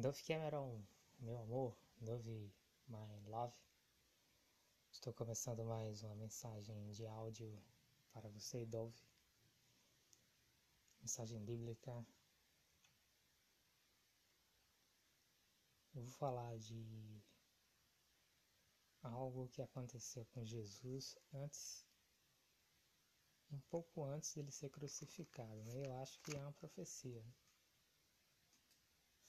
Dove Cameron, meu amor, Dove My Love. Estou começando mais uma mensagem de áudio para você, Dove. Mensagem bíblica. Eu vou falar de algo que aconteceu com Jesus antes, um pouco antes dele ser crucificado. Né? Eu acho que é uma profecia.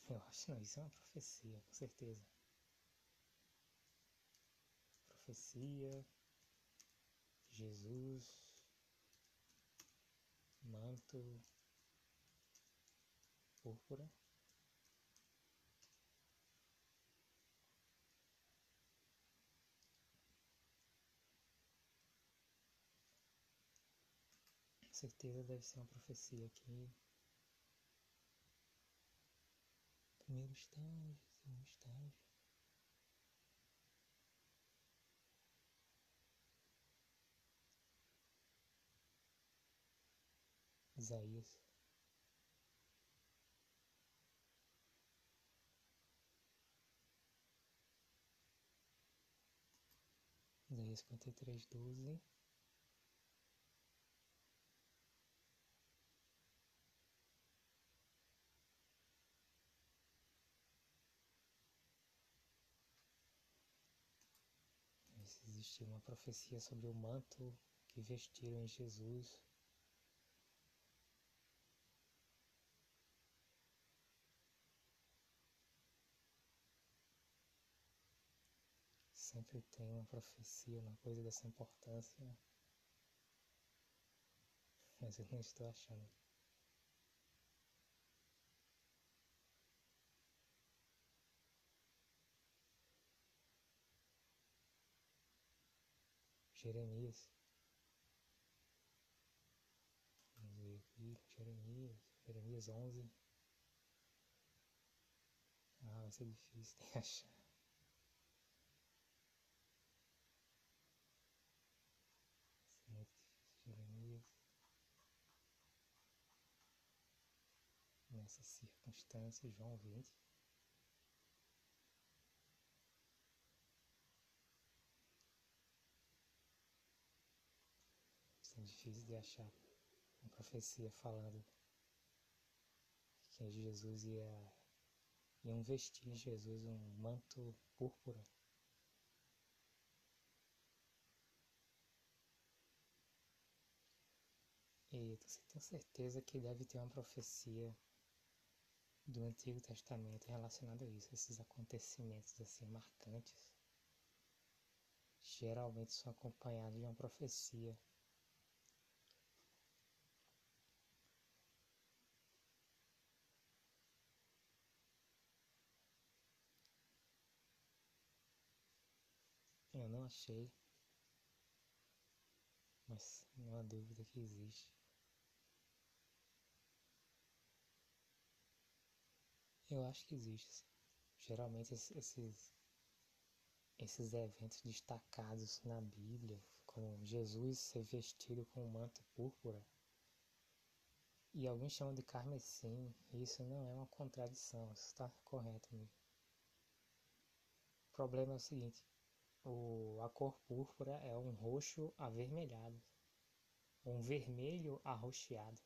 Eu acho não, isso é uma profecia, com certeza. Profecia, Jesus, manto, púrpura. Com certeza deve ser uma profecia aqui. Primeiro estágio, segundo estágio. Isaías. Isaías 53, 12. Uma profecia sobre o manto que vestiram em Jesus. Sempre tem uma profecia, uma coisa dessa importância. Mas eu não estou achando. Jeremias. Vamos ver aqui, Jeremias, Jeremias 11. Ah, vai ser difícil de achar. Jeremias. Nessa circunstância, João 20. é difícil de achar uma profecia falando que Jesus ia iam vestir Jesus um manto púrpura. E você tem certeza que deve ter uma profecia do Antigo Testamento relacionada a isso, esses acontecimentos assim marcantes. Geralmente são acompanhados de uma profecia Eu achei, mas não há dúvida que existe. Eu acho que existe. Geralmente esses, esses eventos destacados na Bíblia, como Jesus ser vestido com um manto púrpura, e alguns chamam de carmesim, isso não é uma contradição, isso está correto mesmo. O problema é o seguinte, o, a cor púrpura é um roxo avermelhado, um vermelho arroxeado.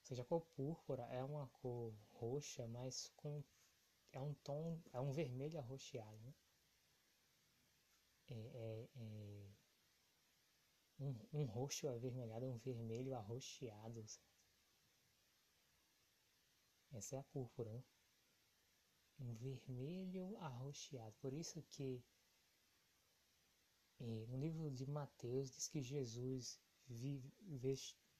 Ou seja, a cor púrpura é uma cor roxa, mas com é um tom, é um vermelho arroxeado. Né? É, é, é um, um, roxo avermelhado, um vermelho arroxeado. Essa é a púrpura. Né? Um vermelho arroxeado. Por isso que eh, no livro de Mateus diz que Jesus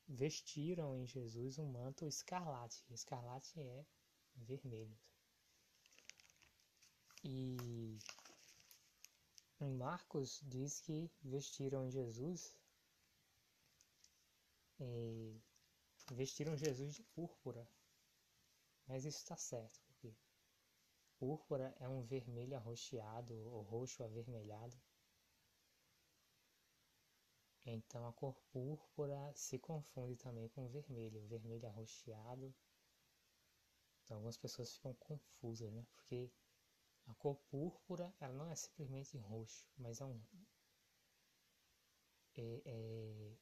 vestiram em Jesus um manto escarlate. Escarlate é vermelho. E em Marcos diz que vestiram em Jesus eh, vestiram Jesus de púrpura. Mas isso está certo. Púrpura é um vermelho arroxeado ou roxo avermelhado. Então a cor púrpura se confunde também com vermelho, vermelho arroxeado. Então algumas pessoas ficam confusas, né? Porque a cor púrpura, ela não é simplesmente roxo, mas é um é, é,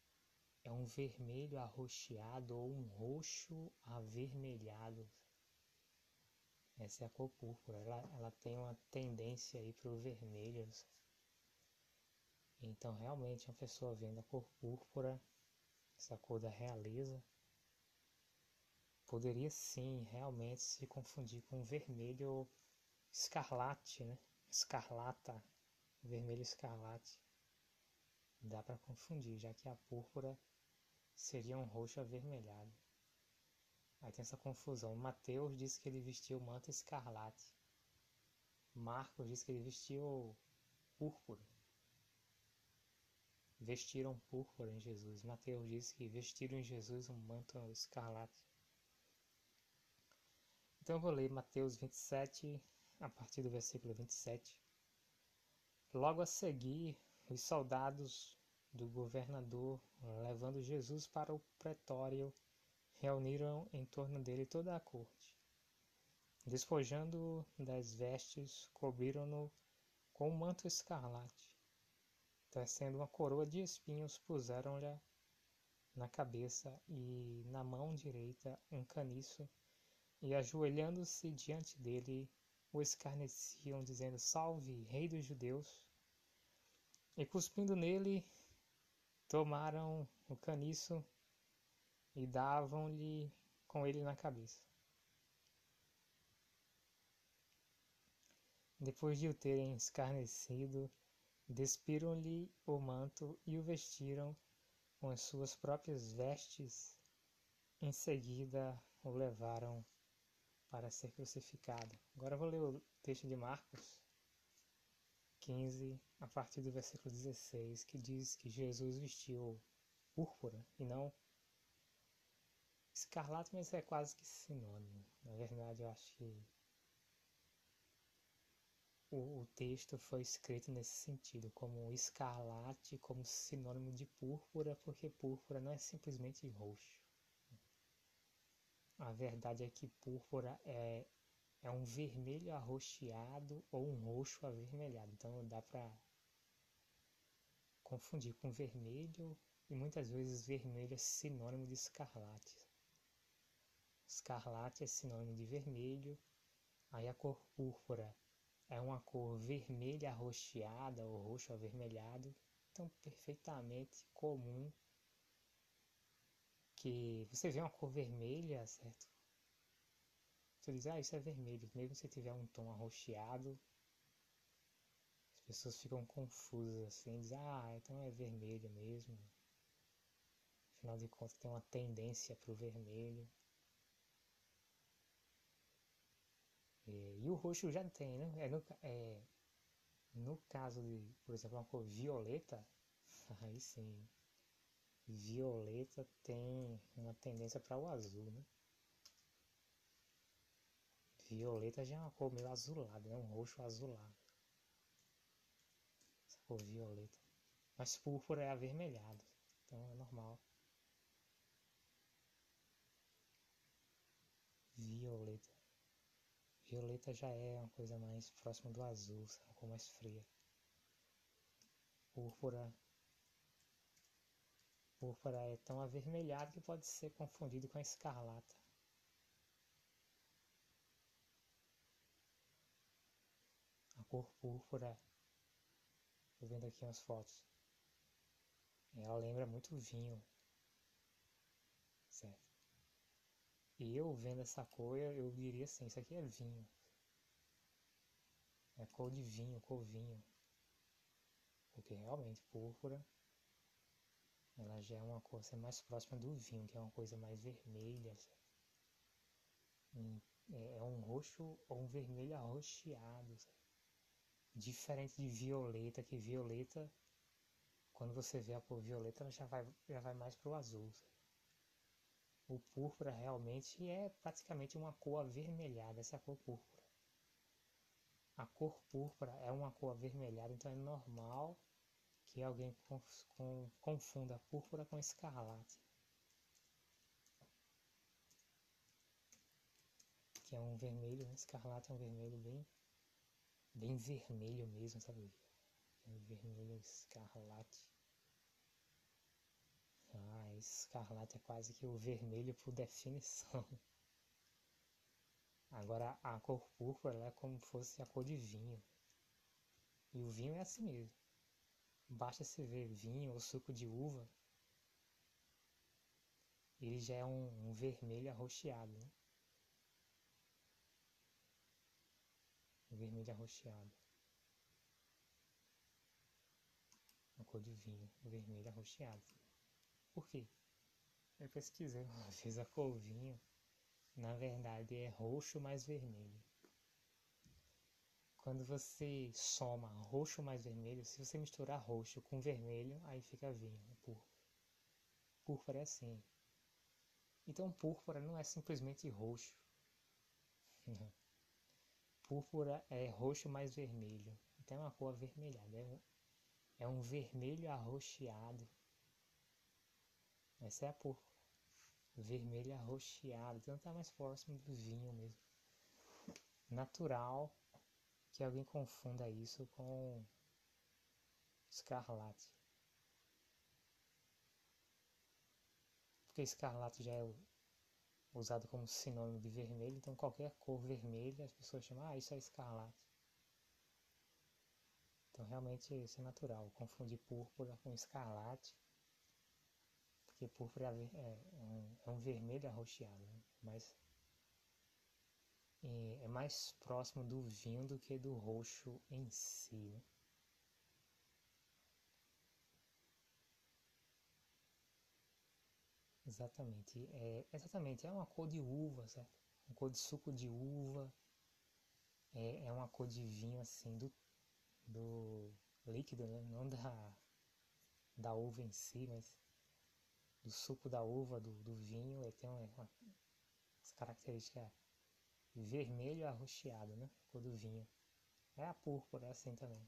é um vermelho arroxeado ou um roxo avermelhado. Essa é a cor púrpura. Ela, ela tem uma tendência aí para o vermelho. Então, realmente, uma pessoa vendo a cor púrpura, essa cor da realeza, poderia sim realmente se confundir com vermelho escarlate, né? Escarlata, vermelho escarlate. Dá para confundir, já que a púrpura seria um roxo avermelhado. Aí tem essa confusão. Mateus diz que ele vestiu manto escarlate. Marcos diz que ele vestiu púrpura. Vestiram púrpura em Jesus. Mateus diz que vestiram em Jesus um manto escarlate. Então eu vou ler Mateus 27, a partir do versículo 27. Logo a seguir, os soldados do governador, levando Jesus para o pretório, reuniram em torno dele toda a corte. Despojando das vestes, cobriram-no com um manto escarlate. Tecendo uma coroa de espinhos, puseram-lhe na cabeça e na mão direita um caniço e ajoelhando-se diante dele, o escarneciam, dizendo: Salve, Rei dos Judeus! E cuspindo nele, tomaram o caniço e davam-lhe com ele na cabeça. Depois de o terem escarnecido, despiram-lhe o manto e o vestiram com as suas próprias vestes. Em seguida, o levaram para ser crucificado. Agora vou ler o texto de Marcos 15, a partir do versículo 16, que diz que Jesus vestiu púrpura e não escarlate, mas é quase que sinônimo. Na verdade, eu acho que o, o texto foi escrito nesse sentido, como escarlate, como sinônimo de púrpura, porque púrpura não é simplesmente roxo. A verdade é que púrpura é, é um vermelho arroxeado ou um roxo avermelhado. Então dá para confundir com vermelho e muitas vezes vermelho é sinônimo de escarlate. Escarlate é sinônimo de vermelho, aí a cor púrpura é uma cor vermelha arroxeada ou roxo avermelhado, então perfeitamente comum que você vê uma cor vermelha, certo? Você diz, ah, isso é vermelho. Mesmo se tiver um tom arroxeado, as pessoas ficam confusas assim, dizem, ah, então é vermelho mesmo. Afinal de contas tem uma tendência para o vermelho. E, e, o roxo já tem, né? É no, é, no caso de, por exemplo, uma cor violeta, aí sim, violeta tem uma tendência para o azul, né? Violeta já é uma cor meio azulada, né? Um roxo azulado. Essa cor violeta. Mas púrpura é avermelhado, então é normal. Violeta. Violeta já é uma coisa mais próxima do azul, uma cor mais fria. Púrpura púrpura é tão avermelhado que pode ser confundido com a escarlata. A cor púrpura, estou vendo aqui umas fotos, ela lembra muito vinho, certo? Eu vendo essa cor, eu diria assim, isso aqui é vinho. É cor de vinho, cor vinho. Porque realmente púrpura ela já é uma cor assim, mais próxima do vinho, que é uma coisa mais vermelha. Assim. É, é um roxo ou um vermelho arroxeado. Sabe? Diferente de violeta, que violeta, quando você vê a cor violeta, ela já vai, já vai mais para o azul. O púrpura realmente é praticamente uma cor avermelhada, essa é a cor púrpura. A cor púrpura é uma cor avermelhada, então é normal que alguém confunda púrpura com escarlate. que é um vermelho, né? escarlate é um vermelho bem, bem vermelho mesmo, sabe? É um vermelho escarlate. Ah, escarlate é quase que o vermelho por definição. Agora a cor púrpura é como se fosse a cor de vinho. E o vinho é assim mesmo. Basta se ver vinho ou suco de uva, ele já é um, um vermelho arroxeado. Né? Um vermelho arroxeado. Uma cor de vinho, um vermelho arroxeado. Por quê? Eu pesquisei uma vez a cor vinho. Na verdade é roxo mais vermelho. Quando você soma roxo mais vermelho, se você misturar roxo com vermelho, aí fica vinho, púrpura. Púrpura é assim. Então púrpura não é simplesmente roxo. Púrpura é roxo mais vermelho. Então é uma cor avermelhada. É um, é um vermelho arroxeado. Essa é a púrpura. Vermelho arroxeado. Então está mais próximo do vinho mesmo. Natural que alguém confunda isso com escarlate. Porque escarlate já é usado como sinônimo de vermelho, então qualquer cor vermelha as pessoas chamam, ah, isso é escarlate. Então realmente isso é natural, confundir púrpura com escarlate, porque púrpura é, é, um, é um, vermelho arroxeado, né? mas é mais próximo do vinho do que do roxo em si. Né? Exatamente, é, exatamente, é uma cor de uva, certo? Uma cor de suco de uva, é, é uma cor de vinho assim, do, do líquido, né? Não da, da uva em si, mas do suco da uva, do, do vinho, ele tem uma, uma característica vermelho arroxeado, né? Cor do vinho. É a púrpura, é assim também.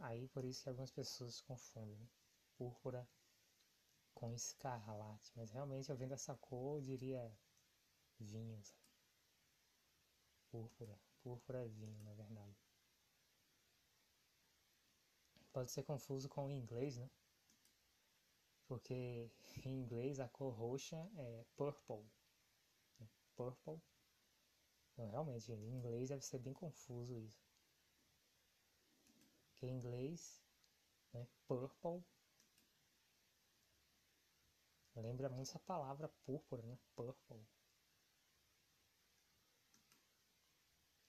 Aí por isso que algumas pessoas confundem né? púrpura com escarlate, mas realmente eu vendo essa cor eu diria vinho, sabe? Púrpura, púrpura é vinho, na verdade. Pode ser confuso com o inglês, né? Porque em inglês a cor roxa é purple, purple. Então, realmente, em inglês deve ser bem confuso isso. Porque em inglês, né, purple, lembra muito essa palavra púrpura, né? Purple.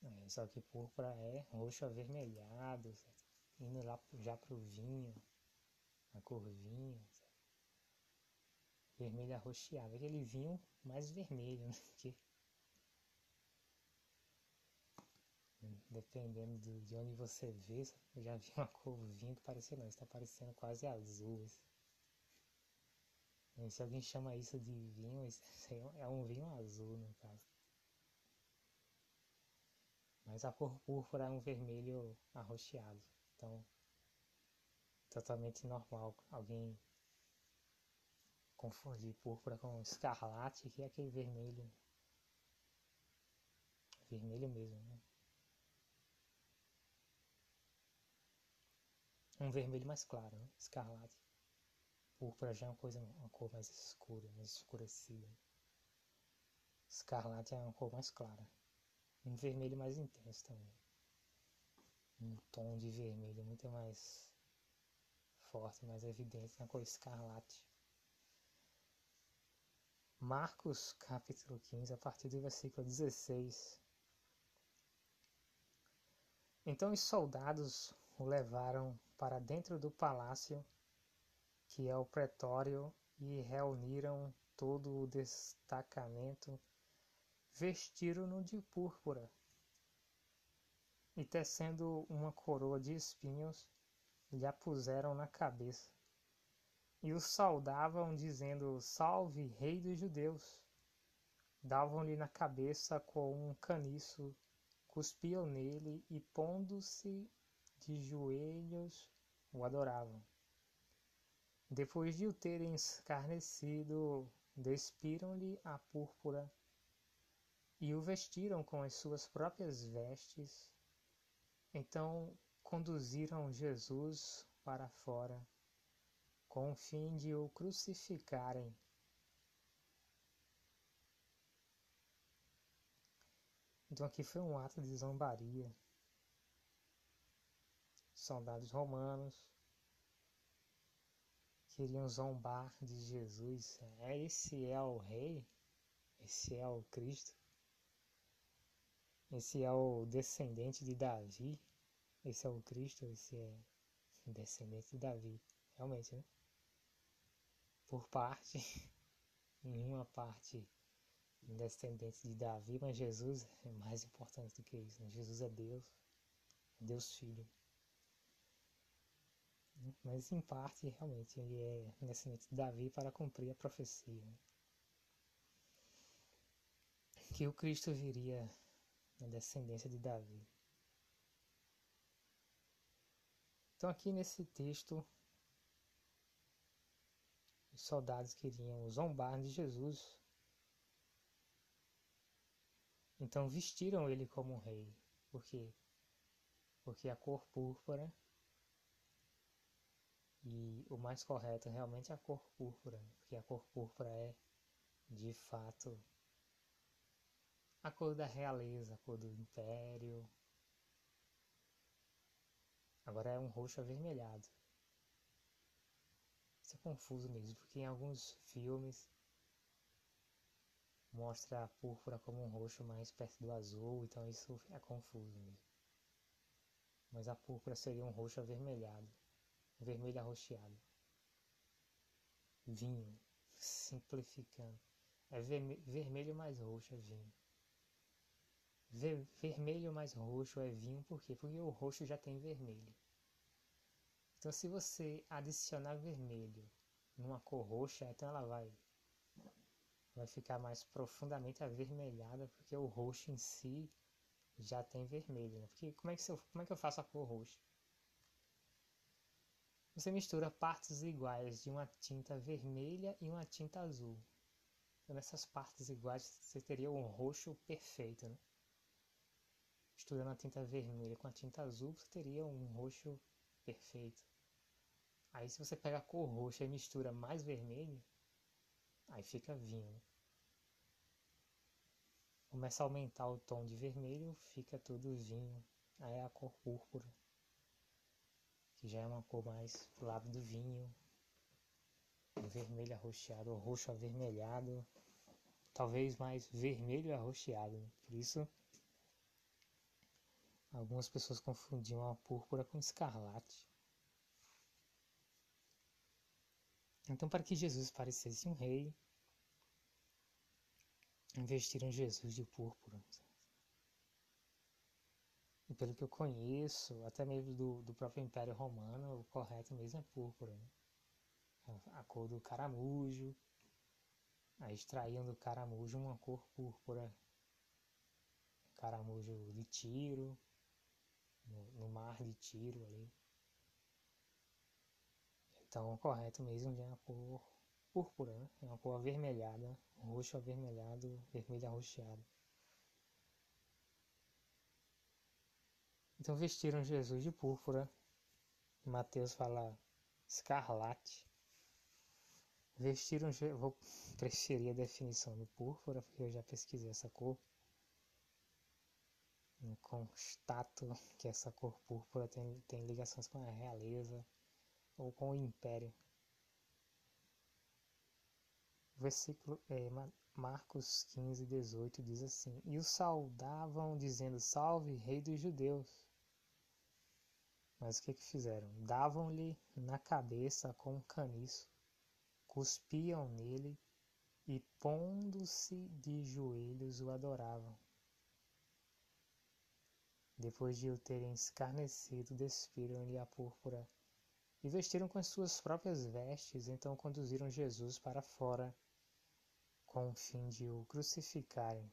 É, só que púrpura é roxo avermelhado, indo lá já pro vinho, a cor vinho? Vermelho arroxeado, aquele vinho mais vermelho, né? Dependendo do, de onde você vê, eu já vi uma cor vinho que parecia não, está parecendo quase azul. Assim. Se alguém chama isso de vinho, isso é um vinho azul no caso. Mas a cor púrpura é um vermelho arroxeado. Então, totalmente normal alguém confundir púrpura com escarlate, que é aquele vermelho. Vermelho mesmo, né? Um vermelho mais claro, né? escarlate. Púrpura já é uma coisa, uma cor mais escura, mais escurecida. Escarlate é uma cor mais clara. Um vermelho mais intenso também. Um tom de vermelho muito mais forte, mais evidente na cor escarlate. Marcos capítulo 15, a partir do versículo 16. Então os soldados o levaram para dentro do palácio, que é o pretório, e reuniram todo o destacamento, vestiram-no de púrpura, e tecendo uma coroa de espinhos, lhe a puseram na cabeça e o saudavam, dizendo: Salve, Rei dos Judeus! Davam-lhe na cabeça com um caniço, cuspiam nele e, pondo-se de joelhos, o adoravam. Depois de o terem escarnecido, despiram-lhe a púrpura e o vestiram com as suas próprias vestes. Então conduziram Jesus para fora, com fim de o crucificarem. Então aqui foi um ato de zombaria. Soldados romanos queriam zombar de Jesus. É, esse é o rei? Esse é o Cristo? Esse é o descendente de Davi? Esse é o Cristo? Esse é descendente de Davi? Realmente, né? Por parte, em uma parte descendente de Davi, mas Jesus é mais importante do que isso. Né? Jesus é Deus, Deus Filho. Mas em parte, realmente, ele é descendente de Davi para cumprir a profecia. Né? Que o Cristo viria na descendência de Davi. Então, aqui nesse texto, os soldados queriam zombar de Jesus então vestiram ele como um rei. Por quê? Porque a cor púrpura e o mais correto realmente é a cor púrpura, porque a cor púrpura é, de fato, a cor da realeza, a cor do império. Agora é um roxo avermelhado. Isso é confuso mesmo, porque em alguns filmes mostra a púrpura como um roxo mais perto do azul, então isso é confuso mesmo. Mas a púrpura seria um roxo avermelhado, vermelho arroxeado. Vinho, simplificando. É vermelho mais roxo é vinho. Ver vermelho mais roxo é vinho, por quê? Porque o roxo já tem vermelho. Então se você adicionar vermelho numa cor roxa, então ela vai vai ficar mais profundamente avermelhada, porque o roxo em si já tem vermelho, né? Porque como é, que eu, como é que eu faço a cor roxa? Você mistura partes iguais de uma tinta vermelha e uma tinta azul. Então, nessas partes iguais, você teria um roxo perfeito, né? Misturando a tinta vermelha com a tinta azul, você teria um roxo. Aí, se você pega a cor roxa e mistura mais vermelho, aí fica vinho. Começa a aumentar o tom de vermelho, fica tudo vinho. Aí é a cor púrpura, que já é uma cor mais pro lado do vinho. Vermelho arroxeado, roxo avermelhado. Talvez mais vermelho arroxeado. Né? Por isso, algumas pessoas confundiam a púrpura com escarlate. Então, para que Jesus parecesse um rei, investiram Jesus de púrpura. E pelo que eu conheço, até mesmo do, do próprio Império Romano, o correto mesmo é púrpura. Né? A, cor do caramujo. Aí extraíam do caramujo uma cor púrpura. Caramujo de tiro, no, no mar de tiro ali. Então correto mesmo é a cor púrpura, né? é uma cor avermelhada, roxo avermelhado, vermelho arroxeado. Então vestiram Jesus de púrpura. Mateus fala escarlate. Vestiram, vou preferir a definição do púrpura, porque eu já pesquisei essa cor. Eu constato que essa cor púrpura tem, tem ligações com a realeza ou com o império versículo é, Marcos 15, 18 diz assim: E o saudavam, dizendo: Salve, Rei dos Judeus. Mas o que, que fizeram? Davam-lhe na cabeça com um caniço, cuspiam nele e, pondo-se de joelhos, o adoravam. Depois de o terem escarnecido, despiram-lhe a púrpura e vestiram com as suas próprias vestes, então conduziram Jesus para fora com o fim de o crucificarem.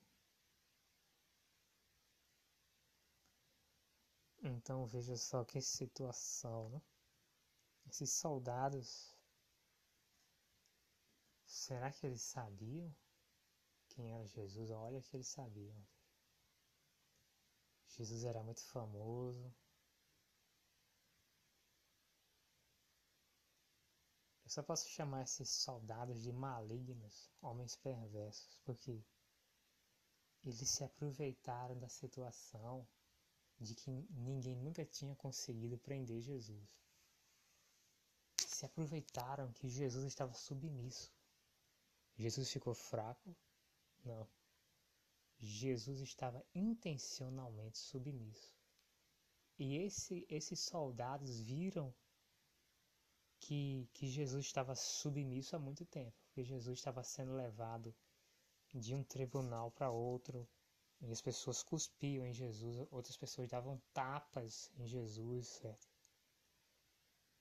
Então veja só que situação, né? Esses soldados, será que eles sabiam quem era Jesus, olha que eles sabiam. Jesus era muito famoso. Eu só posso chamar esses soldados de malignos, homens perversos, porque eles se aproveitaram da situação de que ninguém nunca tinha conseguido prender Jesus. Se aproveitaram que Jesus estava submisso. Jesus ficou fraco? Não. Jesus estava intencionalmente submisso. E esse, esses soldados viram que, que Jesus estava submisso há muito tempo, porque Jesus estava sendo levado de um tribunal para outro, e as pessoas cuspiam em Jesus, outras pessoas davam tapas em Jesus, certo?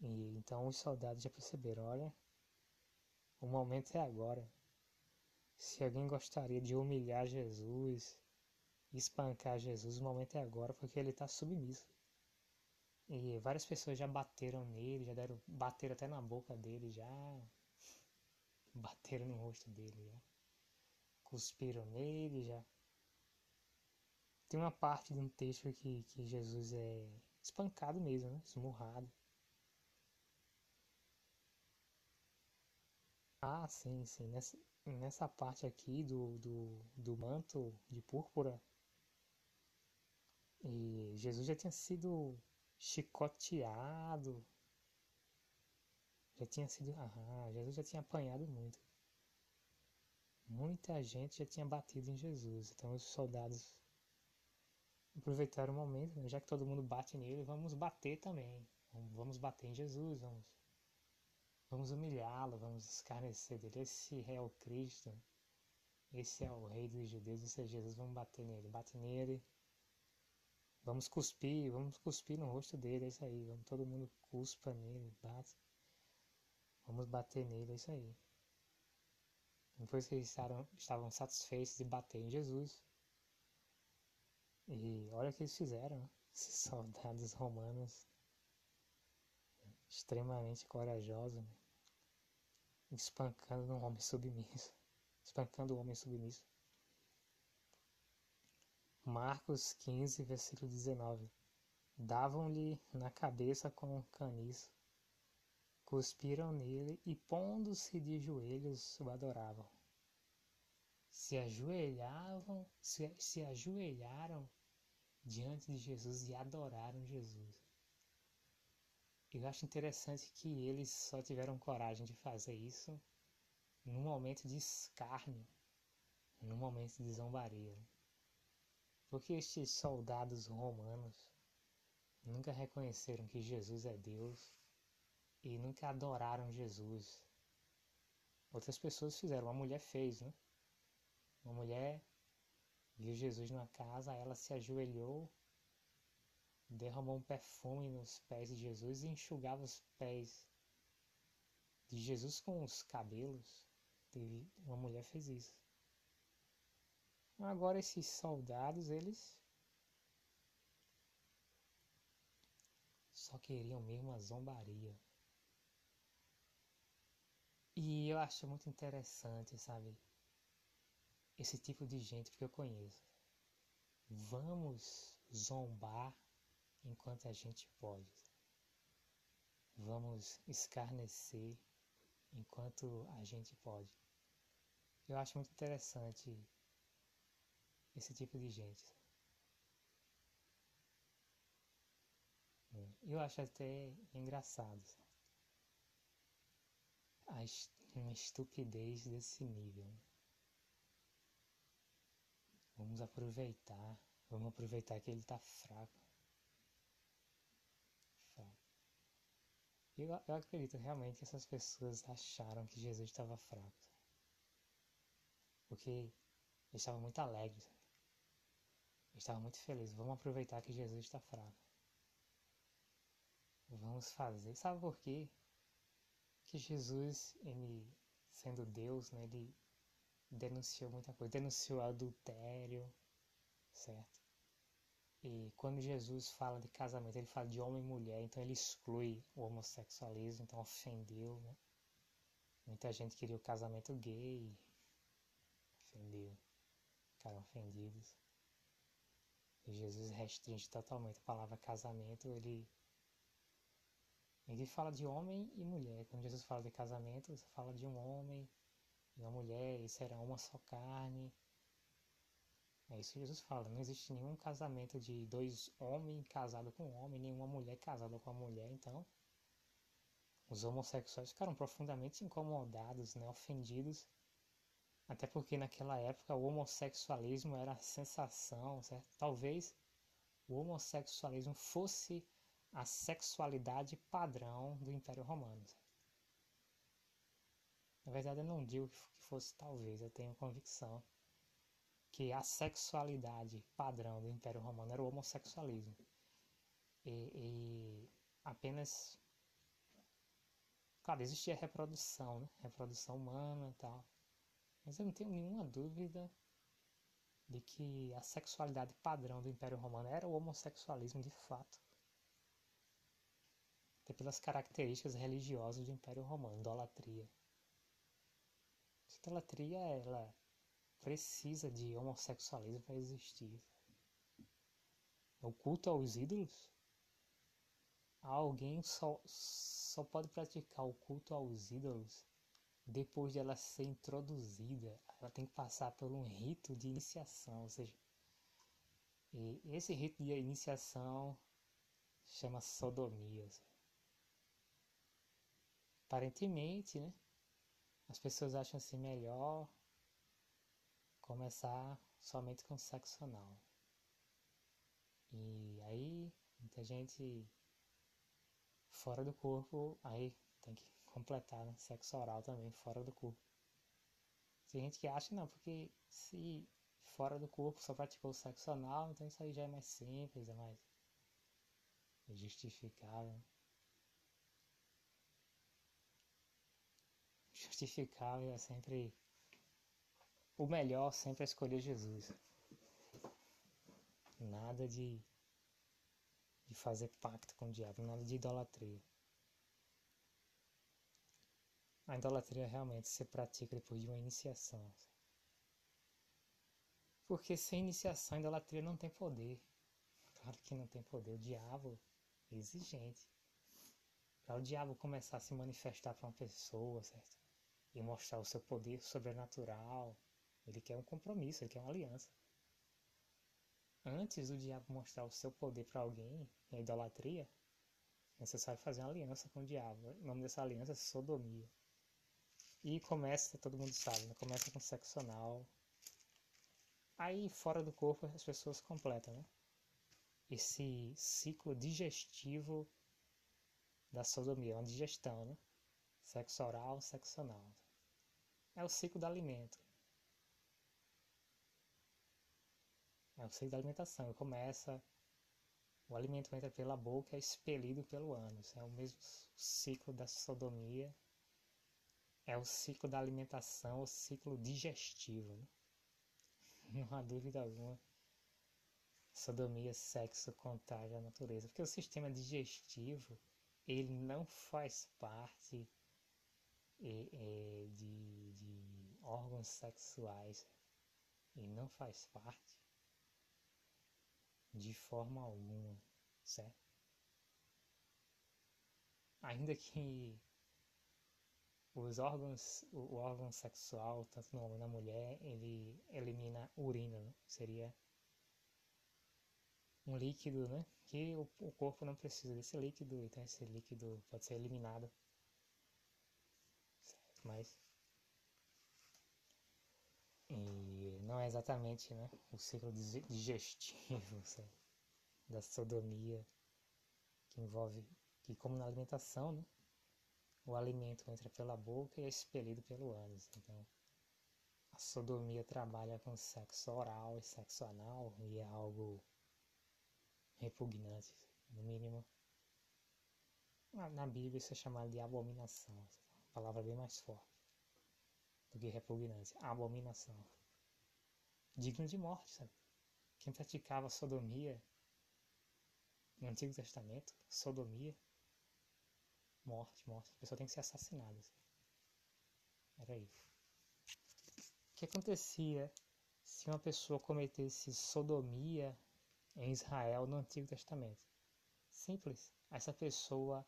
E então os soldados já perceberam, olha, o momento é agora. Se alguém gostaria de humilhar Jesus, espancar Jesus, o momento é agora, porque ele está submisso. E várias pessoas já bateram nele, já deram, bateram até na boca dele, já bateram no rosto dele, já cuspiram nele, já. Tem uma parte de um texto que, que Jesus é espancado mesmo, né? esmurrado. Ah, sim, sim. Nessa, nessa parte aqui do, do, do manto de púrpura, e Jesus já tinha sido chicoteado, já tinha sido. Ah, Jesus já tinha apanhado muito. Muita gente já tinha batido em Jesus, então os soldados aproveitaram o momento, né? já que todo mundo bate nele, vamos bater também. Vamos bater em Jesus, vamos Vamos humilhá-lo, vamos escarnecer dele. Esse é o Cristo, esse é o Rei dos Judeus, esse é Jesus. Vamos bater nele, bate nele. Vamos cuspir, vamos cuspir no rosto dele, é isso aí. Vamos todo mundo cuspa nele, bate. Vamos bater nele, é isso aí. Depois que eles estavam, estavam satisfeitos de bater em Jesus. E olha o que eles fizeram, esses soldados romanos extremamente corajoso, né? Espancando um homem submisso, espancando o homem submisso. Marcos 15, versículo 19. Davam-lhe na cabeça com um caniço, cuspiram nele e, pondo-se de joelhos, o adoravam. Se ajoelhavam, se, se ajoelharam diante de Jesus e adoraram Jesus. Eu acho interessante que eles só tiveram coragem de fazer isso num momento de escárnio, num momento de zombaria. Porque estes soldados romanos nunca reconheceram que Jesus é Deus e nunca adoraram Jesus. Outras pessoas fizeram, uma mulher fez, né? Uma mulher viu Jesus numa casa, ela se ajoelhou derramou um perfume nos pés de Jesus e enxugava os pés de Jesus com os cabelos. Uma mulher fez isso. Agora esses soldados, eles só queriam mesmo a zombaria. E eu acho muito interessante, sabe? Esse tipo de gente que eu conheço. Vamos zombar enquanto a gente pode. Vamos escarnecer enquanto a gente pode. Eu acho muito interessante esse tipo de gente. Eu acho até engraçado a uma estupidez desse nível. Vamos aproveitar, vamos aproveitar que ele está fraco. Eu, eu acredito realmente que essas pessoas acharam que Jesus estava fraco. Porque eles estavam muito alegres. Eles estavam muito felizes. Vamos aproveitar que Jesus está fraco. Vamos fazer. Sabe por quê? Que Jesus, ele sendo Deus, né, ele denunciou muita coisa. Denunciou adultério, certo? E quando Jesus fala de casamento, ele fala de homem e mulher, então ele exclui o homossexualismo, então ofendeu, né? Muita gente queria o casamento gay, ofendeu. ficaram ofendidos. E Jesus restringe totalmente a palavra casamento, ele ele fala de homem e mulher. Quando Jesus fala de casamento, você fala de um homem e uma mulher, e será uma só carne. É isso que Jesus fala. Não existe nenhum casamento de dois homens casados com um homem, nenhuma mulher casada com uma mulher. Então, os homossexuais ficaram profundamente incomodados, né, ofendidos. Até porque naquela época o homossexualismo era a sensação, certo? Talvez o homossexualismo fosse a sexualidade padrão do Império Romano. Certo? Na verdade, eu não digo que fosse talvez, eu tenho convicção que a sexualidade padrão do Império Romano era o homossexualismo. E, e apenas. Claro, existia reprodução, né? reprodução humana e tal. Mas eu não tenho nenhuma dúvida de que a sexualidade padrão do Império Romano era o homossexualismo de fato. Até pelas características religiosas do Império Romano, idolatria. Idolatria, ela precisa de homossexualismo para existir. O culto aos ídolos, alguém só, só pode praticar o culto aos ídolos depois de ela ser introduzida. Ela tem que passar por um rito de iniciação, ou seja, esse rito de iniciação chama sodomia. Aparentemente, né? As pessoas acham assim melhor começar somente com sexo anal. E aí, muita gente fora do corpo, aí tem que completar, né? Sexo oral também, fora do corpo. Tem gente que acha, não, porque se fora do corpo só praticou sexo anal, então isso aí já é mais simples, é mais justificável. Justificável é sempre o melhor sempre é escolher Jesus. Nada de, de fazer pacto com o diabo, nada de idolatria. A idolatria realmente se pratica depois de uma iniciação. Porque sem iniciação, a idolatria não tem poder. Claro que não tem poder. O diabo é exigente. Para o diabo começar a se manifestar para uma pessoa, certo? E mostrar o seu poder sobrenatural, ele quer um compromisso, ele quer uma aliança. Antes do diabo mostrar o seu poder para alguém, em idolatria, é necessário fazer uma aliança com o diabo. O nome dessa aliança é sodomia. E começa, todo mundo sabe, né? começa com sexo anal. Aí, fora do corpo, as pessoas completam, né? Esse ciclo digestivo da sodomia, uma digestão, né? Sexo oral, sexo anal. É o ciclo do alimento. É o ciclo da alimentação. Começa, o alimento entra pela boca e é expelido pelo ânus. É o mesmo ciclo da sodomia. É o ciclo da alimentação, o ciclo digestivo. Né? Não há dúvida alguma. Sodomia, sexo, contágio à natureza. Porque o sistema digestivo, ele não faz parte é, é, de, de órgãos sexuais. Ele não faz parte de forma alguma, certo? Ainda que os órgãos, o órgão sexual, tanto no homem na mulher, ele elimina urina, né? seria um líquido, né? Que o, o corpo não precisa desse líquido, então esse líquido pode ser eliminado. Certo? Mas e não é exatamente né, o ciclo digestivo da sodomia que envolve que como na alimentação né, o alimento entra pela boca e é expelido pelo ânus então a sodomia trabalha com sexo oral e sexo anal e é algo repugnante no mínimo na Bíblia isso é chamado de abominação uma palavra bem mais forte do que repugnância, abominação. Digno de morte, sabe? Quem praticava sodomia no Antigo Testamento, sodomia, morte, morte. A pessoa tem que ser assassinada. Assim. Era isso. O que acontecia se uma pessoa cometesse sodomia em Israel no Antigo Testamento. Simples. Essa pessoa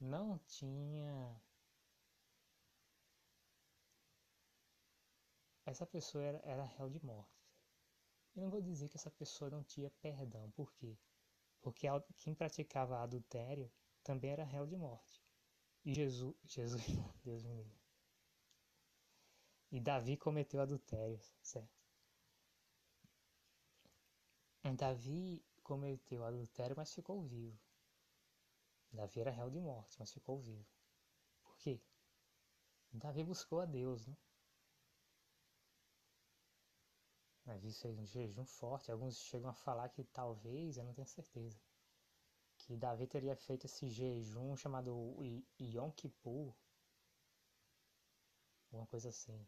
não tinha. Essa pessoa era, era réu de morte. Eu não vou dizer que essa pessoa não tinha perdão. Por quê? Porque quem praticava adultério também era réu de morte. E Jesus, Jesus, Deus me livre. E Davi cometeu adultério, certo? Davi cometeu adultério, mas ficou vivo. Davi era réu de morte, mas ficou vivo. Por quê? Davi buscou a Deus, né? Davi fez um jejum forte. Alguns chegam a falar que talvez, eu não tenho certeza, que Davi teria feito esse jejum chamado Yom Kippur, alguma coisa assim.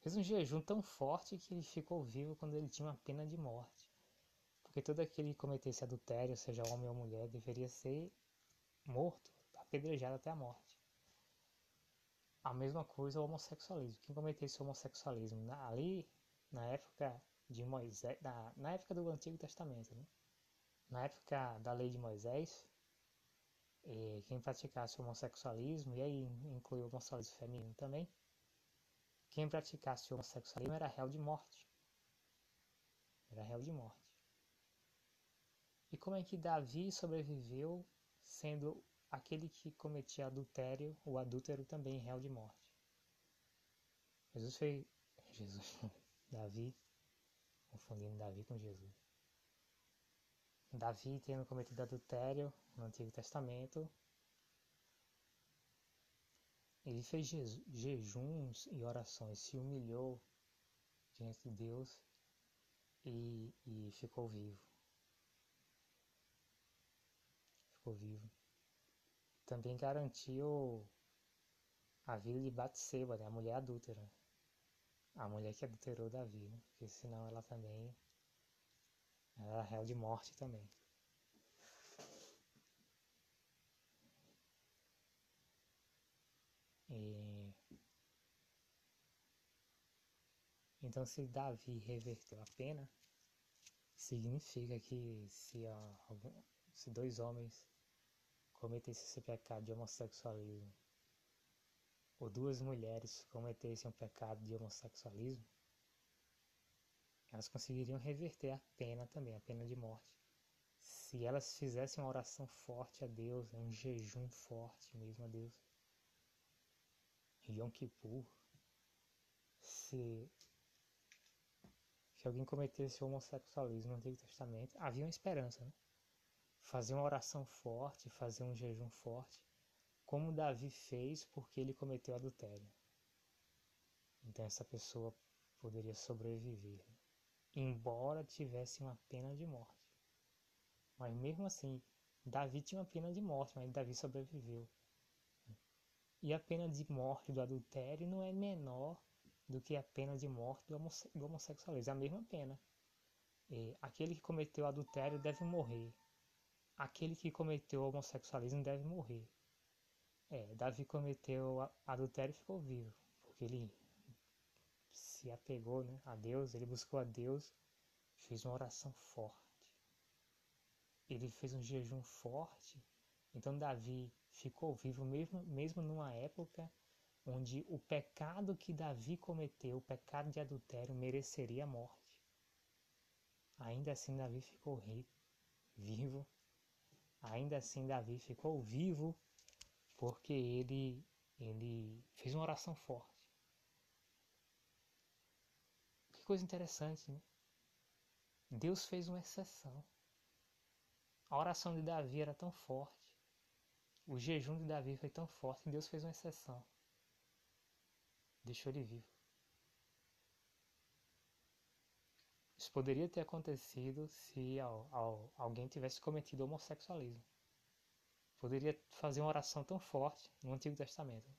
Fez um jejum tão forte que ele ficou vivo quando ele tinha uma pena de morte. Porque todo aquele que cometesse adultério, seja homem ou mulher, deveria ser morto, apedrejado até a morte. A mesma coisa o homossexualismo. Quem cometesse homossexualismo ali, na época de Moisés, na, na época do Antigo Testamento, né? na época da lei de Moisés, quem praticasse homossexualismo, e aí inclui o homossexualismo feminino também, quem praticasse homossexualismo era réu de morte. Era réu de morte. E como é que Davi sobreviveu sendo aquele que cometia adultério, o adúltero também réu de morte? Jesus fez. Jesus. Davi. Confundindo Davi com Jesus. Davi tendo cometido adultério no Antigo Testamento, ele fez jejuns e orações, se humilhou diante de Deus e, e ficou vivo. Ficou vivo. Também garantiu a vida de Batseba, né? a mulher adúltera. A mulher que adulterou Davi, né? porque senão ela também era réu de morte também. E... Então, se Davi reverteu a pena, significa que se, algum, se dois homens cometessem esse pecado de homossexualismo, ou duas mulheres cometessem um pecado de homossexualismo, elas conseguiriam reverter a pena também, a pena de morte. Se elas fizessem uma oração forte a Deus, um jejum forte mesmo a Deus, Yom Kippur, se, se alguém cometesse homossexualismo no Antigo Testamento, havia uma esperança, né? Fazer uma oração forte, fazer um jejum forte, como Davi fez porque ele cometeu adultério. Então essa pessoa poderia sobreviver, embora tivesse uma pena de morte. Mas mesmo assim, Davi tinha uma pena de morte, mas Davi sobreviveu. E a pena de morte do adultério não é menor do que a pena de morte do, homosse do homossexualismo. É a mesma pena. E aquele que cometeu adultério deve morrer. Aquele que cometeu homossexualismo deve morrer. É, Davi cometeu adultério e ficou vivo, porque ele se apegou né, a Deus, ele buscou a Deus, fez uma oração forte. Ele fez um jejum forte. Então Davi ficou vivo mesmo, mesmo numa época onde o pecado que Davi cometeu, o pecado de adultério, mereceria a morte. Ainda assim, Davi ficou rico, vivo. Ainda assim, Davi ficou vivo porque ele, ele fez uma oração forte. Que coisa interessante, né? Deus fez uma exceção. A oração de Davi era tão forte o jejum de Davi foi tão forte que Deus fez uma exceção. Deixou ele vivo. Isso poderia ter acontecido se ao, ao, alguém tivesse cometido homossexualismo. Poderia fazer uma oração tão forte no Antigo Testamento.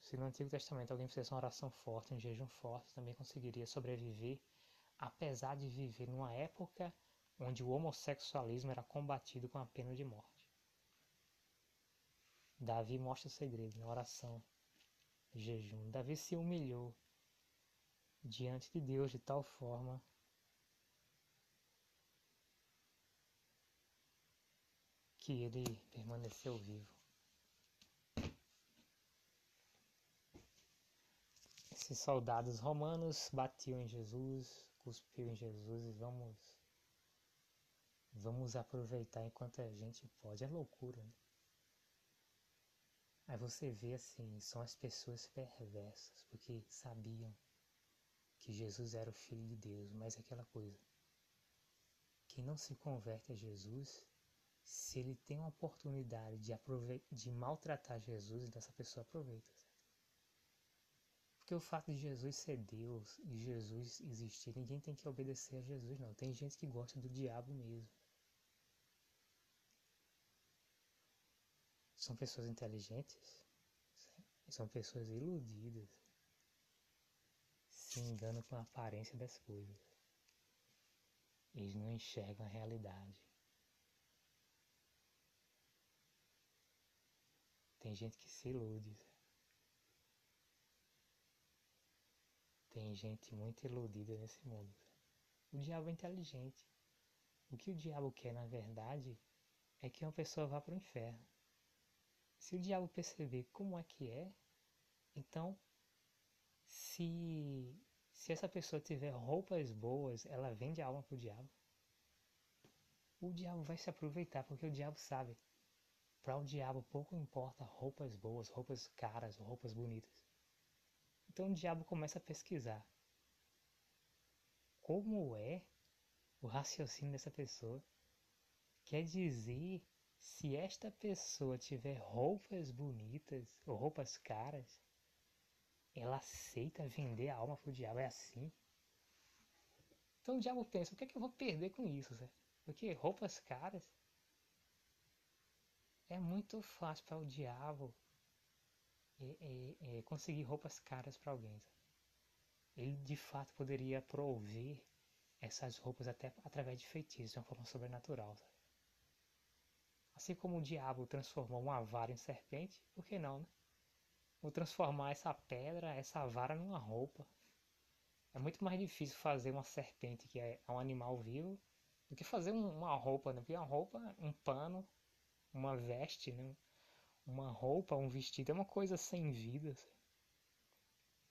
Se no Antigo Testamento alguém fizesse uma oração forte, um jejum forte, também conseguiria sobreviver, apesar de viver numa época onde o homossexualismo era combatido com a pena de morte. Davi mostra o segredo na oração, jejum. Davi se humilhou. diante de Deus de tal forma que ele permaneceu vivo. Esses soldados romanos batiam em Jesus, cuspiam em Jesus e vamos vamos aproveitar enquanto a gente pode. É loucura, né? Aí você vê assim, são as pessoas perversas, porque sabiam que Jesus era o Filho de Deus, mas é aquela coisa. Quem não se converte a Jesus, se ele tem uma oportunidade de, de maltratar Jesus, então essa pessoa aproveita. Porque o fato de Jesus ser Deus e Jesus existir, ninguém tem que obedecer a Jesus, não. Tem gente que gosta do diabo mesmo. São pessoas inteligentes, são pessoas iludidas, se enganam com a aparência das coisas. Eles não enxergam a realidade. Tem gente que se ilude. Tem gente muito iludida nesse mundo. O diabo é inteligente. O que o diabo quer, na verdade, é que uma pessoa vá para o inferno. Se o diabo perceber como é que é, então, se, se essa pessoa tiver roupas boas, ela vende a alma para o diabo. O diabo vai se aproveitar, porque o diabo sabe. Para o diabo pouco importa roupas boas, roupas caras, roupas bonitas. Então o diabo começa a pesquisar. Como é o raciocínio dessa pessoa? Quer dizer se esta pessoa tiver roupas bonitas ou roupas caras, ela aceita vender a alma pro diabo, é assim? Então o diabo pensa, o que é que eu vou perder com isso, certo? Porque roupas caras é muito fácil para o diabo é, é, é, conseguir roupas caras para alguém. Ele de fato poderia prover essas roupas até através de feitiços, de uma forma sobrenatural. Sabe? Assim como o diabo transformou uma vara em serpente, por que não, né? Vou transformar essa pedra, essa vara numa roupa. É muito mais difícil fazer uma serpente, que é um animal vivo, do que fazer uma roupa, né? Porque uma roupa, um pano, uma veste, né? Uma roupa, um vestido é uma coisa sem vida.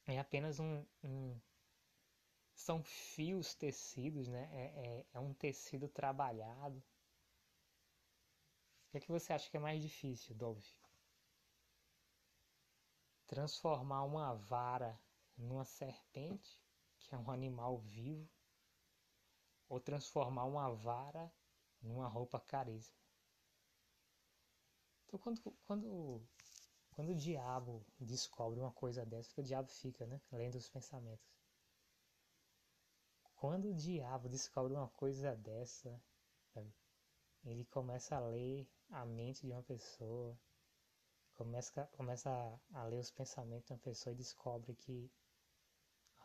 É apenas um, um são fios tecidos, né? É, é, é um tecido trabalhado. O que, é que você acha que é mais difícil, Dove? Transformar uma vara numa serpente, que é um animal vivo, ou transformar uma vara numa roupa caríssima? Então, quando, quando, quando o diabo descobre uma coisa dessa, o diabo fica, né? Lendo os pensamentos. Quando o diabo descobre uma coisa dessa, ele começa a ler a mente de uma pessoa, começa, começa a, a ler os pensamentos de uma pessoa e descobre que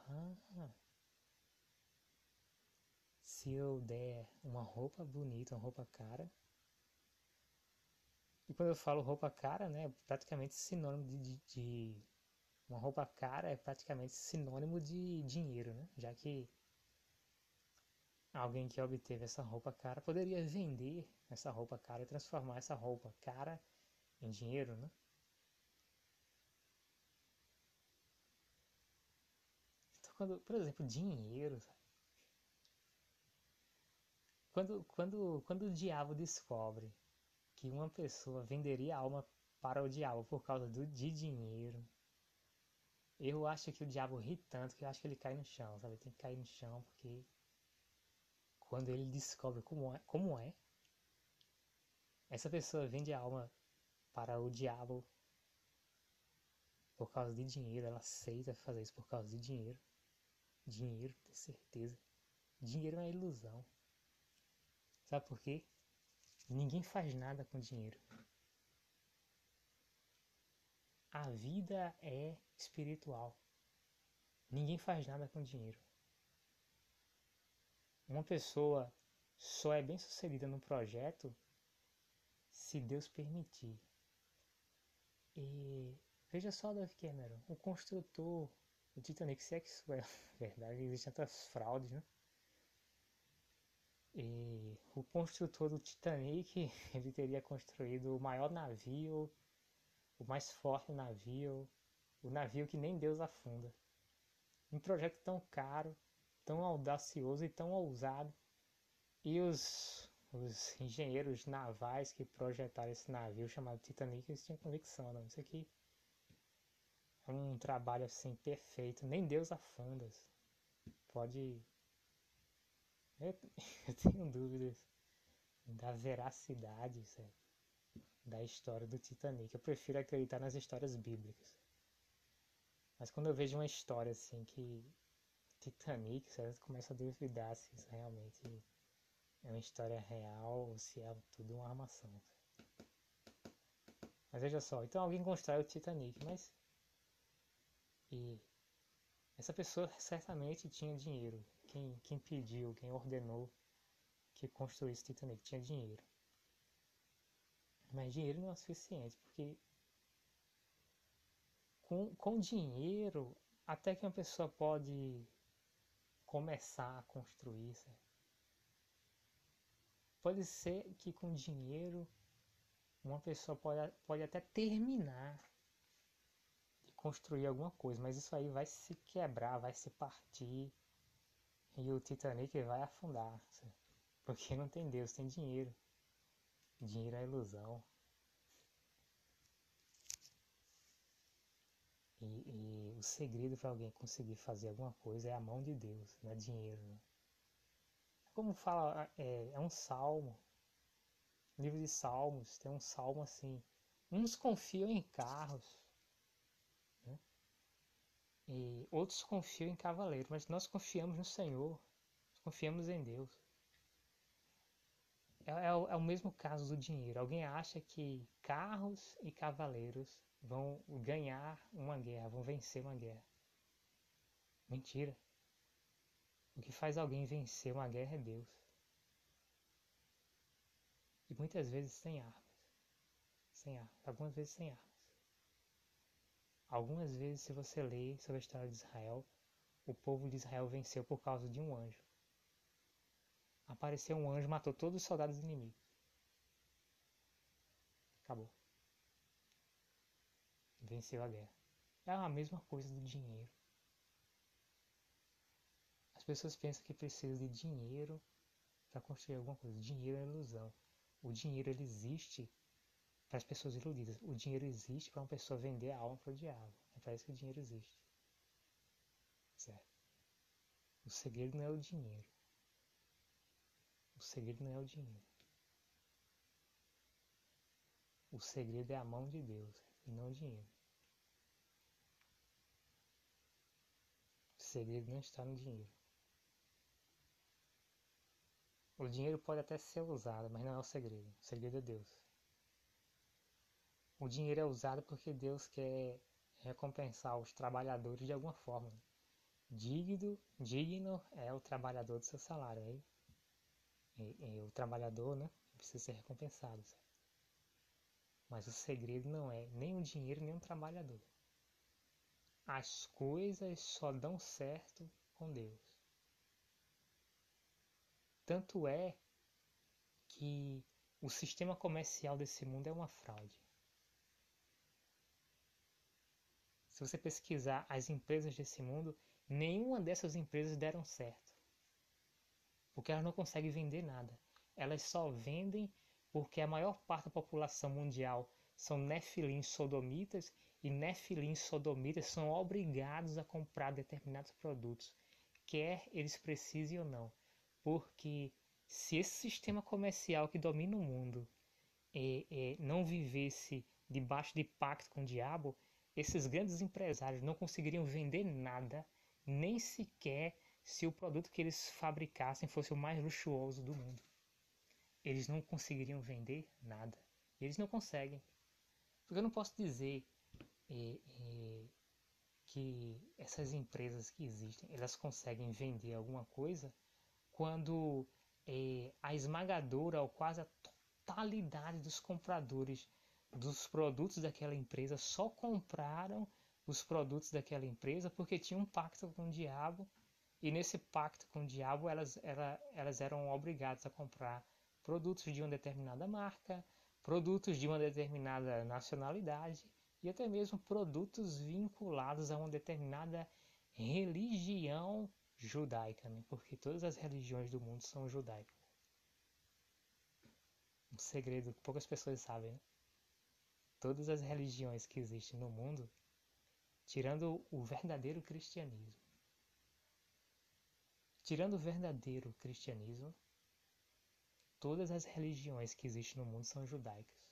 ah, se eu der uma roupa bonita, uma roupa cara, e quando eu falo roupa cara, né, é praticamente sinônimo de, de, de uma roupa cara é praticamente sinônimo de dinheiro, né? Já que alguém que obteve essa roupa cara poderia vender essa roupa cara e transformar essa roupa cara em dinheiro, né? Então, quando, por exemplo, dinheiro? Quando, quando, quando o diabo descobre que uma pessoa venderia a alma para o diabo por causa do, de dinheiro, eu acho que o diabo ri tanto que eu acho que ele cai no chão, sabe? Ele tem que cair no chão porque quando ele descobre como é, como é, essa pessoa vende a alma para o diabo por causa de dinheiro, ela aceita fazer isso por causa de dinheiro. Dinheiro, ter certeza. Dinheiro é uma ilusão. Sabe por quê? Ninguém faz nada com dinheiro. A vida é espiritual. Ninguém faz nada com dinheiro. Uma pessoa só é bem sucedida no projeto se Deus permitir. E veja só Dave Cameron, o construtor o Titanic, se é que isso é verdade, existem tantas fraudes, né? E o construtor do Titanic, ele teria construído o maior navio, o mais forte navio, o navio que nem Deus afunda. Um projeto tão caro, tão audacioso e tão ousado. E os, os engenheiros navais que projetaram esse navio chamado Titanic, eles tinham convicção, não, isso aqui é um trabalho assim perfeito, nem Deus afunda. Pode. Eu, eu tenho dúvidas da veracidade sabe? da história do Titanic. Eu prefiro acreditar nas histórias bíblicas. Mas quando eu vejo uma história assim que Titanic, você começa a duvidar se isso realmente é uma história real ou se é tudo uma armação. Mas veja só, então alguém constrói o Titanic, mas e essa pessoa certamente tinha dinheiro. Quem, quem pediu, quem ordenou que construísse o Titanic tinha dinheiro. Mas dinheiro não é suficiente, porque com, com dinheiro até que uma pessoa pode começar a construir. Sabe? Pode ser que com dinheiro uma pessoa pode, pode até terminar construir alguma coisa, mas isso aí vai se quebrar, vai se partir e o Titanic vai afundar, porque não tem Deus, tem dinheiro. Dinheiro é ilusão. E, e o segredo para alguém conseguir fazer alguma coisa é a mão de Deus, não é dinheiro. Né? Como fala, é, é um salmo, livro de salmos, tem um salmo assim. Uns confiam em carros, e outros confiam em cavaleiro, mas nós confiamos no Senhor, confiamos em Deus. É, é, é, o mesmo caso do dinheiro. Alguém acha que carros e cavaleiros vão ganhar uma guerra, vão vencer uma guerra. Mentira. O que faz alguém vencer uma guerra é Deus. E muitas vezes sem armas. Sem armas. Algumas vezes sem armas. Algumas vezes, se você lê sobre a história de Israel, o povo de Israel venceu por causa de um anjo. Apareceu um anjo, matou todos os soldados inimigos. Acabou. Venceu a guerra. É a mesma coisa do dinheiro. As pessoas pensam que precisa de dinheiro para construir alguma coisa. Dinheiro é ilusão. O dinheiro ele existe para as pessoas iludidas. O dinheiro existe para uma pessoa vender a alma para o diabo. É para isso que o dinheiro existe. Certo? O segredo não é o dinheiro. O segredo não é o dinheiro. O segredo é a mão de Deus e não o dinheiro. O segredo não está no dinheiro. O dinheiro pode até ser usado, mas não é o segredo. O segredo é Deus. O dinheiro é usado porque Deus quer recompensar os trabalhadores de alguma forma. Digno, digno é o trabalhador do seu salário. Aí, e, e o trabalhador né, precisa ser recompensado. Certo? Mas o segredo não é nem o dinheiro nem o trabalhador. As coisas só dão certo com Deus. Tanto é que o sistema comercial desse mundo é uma fraude. Se você pesquisar as empresas desse mundo, nenhuma dessas empresas deram certo. Porque elas não conseguem vender nada. Elas só vendem porque a maior parte da população mundial são nefilim sodomitas e nefilim sodomitas são obrigados a comprar determinados produtos, quer eles precisem ou não. Porque se esse sistema comercial que domina o mundo é, é, não vivesse debaixo de pacto com o diabo, esses grandes empresários não conseguiriam vender nada, nem sequer se o produto que eles fabricassem fosse o mais luxuoso do mundo. Eles não conseguiriam vender nada. Eles não conseguem. Porque eu não posso dizer é, é, que essas empresas que existem, elas conseguem vender alguma coisa quando é, a esmagadora ou quase a totalidade dos compradores dos produtos daquela empresa só compraram os produtos daquela empresa porque tinha um pacto com o diabo e nesse pacto com o diabo elas, ela, elas eram obrigadas a comprar produtos de uma determinada marca, produtos de uma determinada nacionalidade e até mesmo produtos vinculados a uma determinada religião judaica, né? porque todas as religiões do mundo são judaicas. Um segredo que poucas pessoas sabem. Né? Todas as religiões que existem no mundo, tirando o verdadeiro cristianismo, tirando o verdadeiro cristianismo, todas as religiões que existem no mundo são judaicas.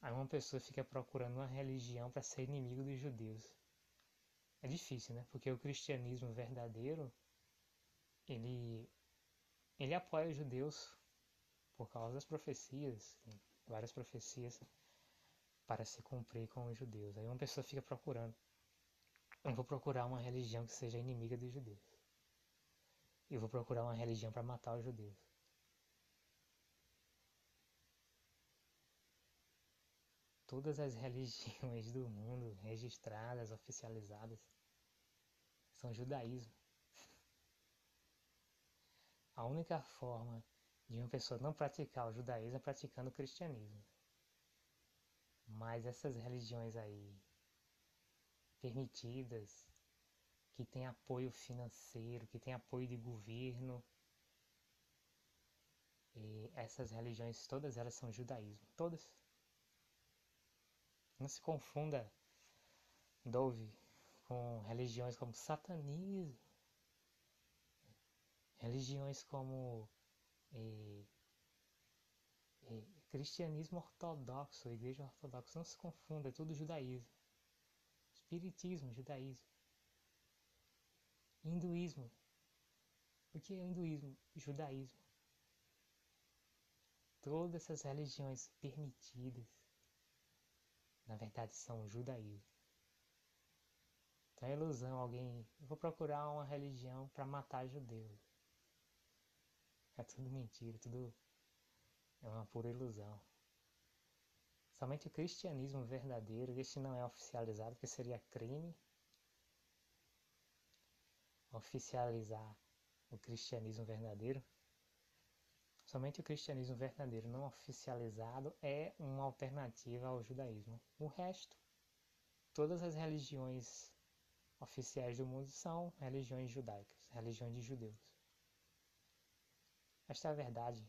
Aí uma pessoa fica procurando uma religião para ser inimigo dos judeus. É difícil, né? Porque o cristianismo verdadeiro, ele, ele apoia os judeus por causa das profecias, várias profecias para se cumprir com os judeus. Aí uma pessoa fica procurando. Eu vou procurar uma religião que seja inimiga dos judeus. Eu vou procurar uma religião para matar os judeus. todas as religiões do mundo registradas, oficializadas, são judaísmo. A única forma de uma pessoa não praticar o judaísmo é praticando o cristianismo. Mas essas religiões aí permitidas, que têm apoio financeiro, que têm apoio de governo, essas religiões, todas elas são judaísmo. Todas. Não se confunda Dove com religiões como satanismo, religiões como eh, eh, cristianismo ortodoxo, igreja ortodoxa. Não se confunda, é tudo judaísmo. Espiritismo, judaísmo. Hinduísmo. O que é hinduísmo? Judaísmo. Todas essas religiões permitidas na verdade são judaísmo. Então é ilusão alguém, vou procurar uma religião para matar judeus. É tudo mentira, tudo é uma pura ilusão. Somente o cristianismo verdadeiro, este não é oficializado, porque seria crime oficializar o cristianismo verdadeiro. Somente o cristianismo verdadeiro não oficializado é uma alternativa ao judaísmo. O resto, todas as religiões oficiais do mundo são religiões judaicas, religiões de judeus. Esta é a verdade,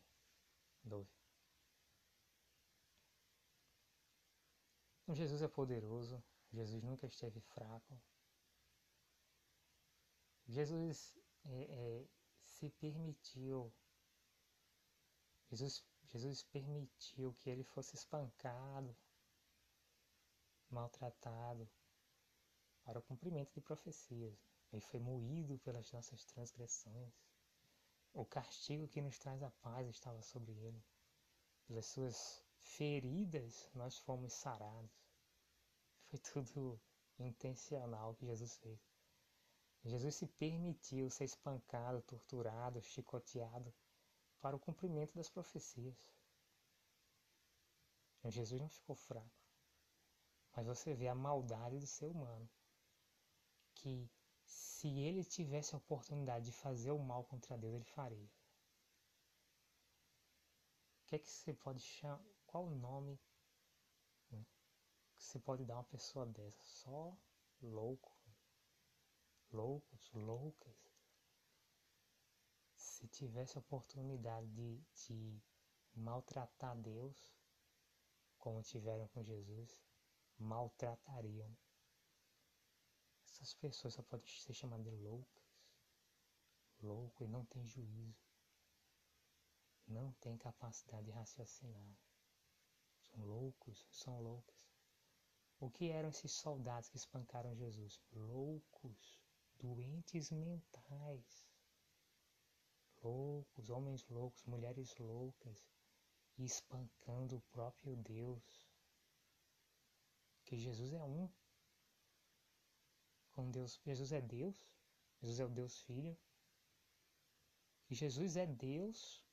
Dove. Jesus é poderoso, Jesus nunca esteve fraco. Jesus é, é, se permitiu Jesus, Jesus permitiu que ele fosse espancado, maltratado, para o cumprimento de profecias. Ele foi moído pelas nossas transgressões. O castigo que nos traz a paz estava sobre ele. Pelas suas feridas nós fomos sarados. Foi tudo intencional que Jesus fez. Jesus se permitiu ser espancado, torturado, chicoteado para o cumprimento das profecias. Jesus não ficou fraco, mas você vê a maldade do ser humano, que se ele tivesse a oportunidade de fazer o mal contra Deus, ele faria. O que é que você pode chamar? Qual o nome né, que você pode dar a uma pessoa dessa? Só louco. Loucos, loucas se tivesse a oportunidade de, de maltratar Deus, como tiveram com Jesus, maltratariam. Essas pessoas só podem ser chamadas de loucas. Louco e não tem juízo. Não tem capacidade de raciocinar. Loucos, são loucas. O que eram esses soldados que espancaram Jesus? Loucos, doentes mentais loucos, homens loucos, mulheres loucas, e espancando o próprio Deus. Que Jesus é um. Com Deus, Jesus é Deus, Jesus é o Deus Filho. E Jesus é Deus,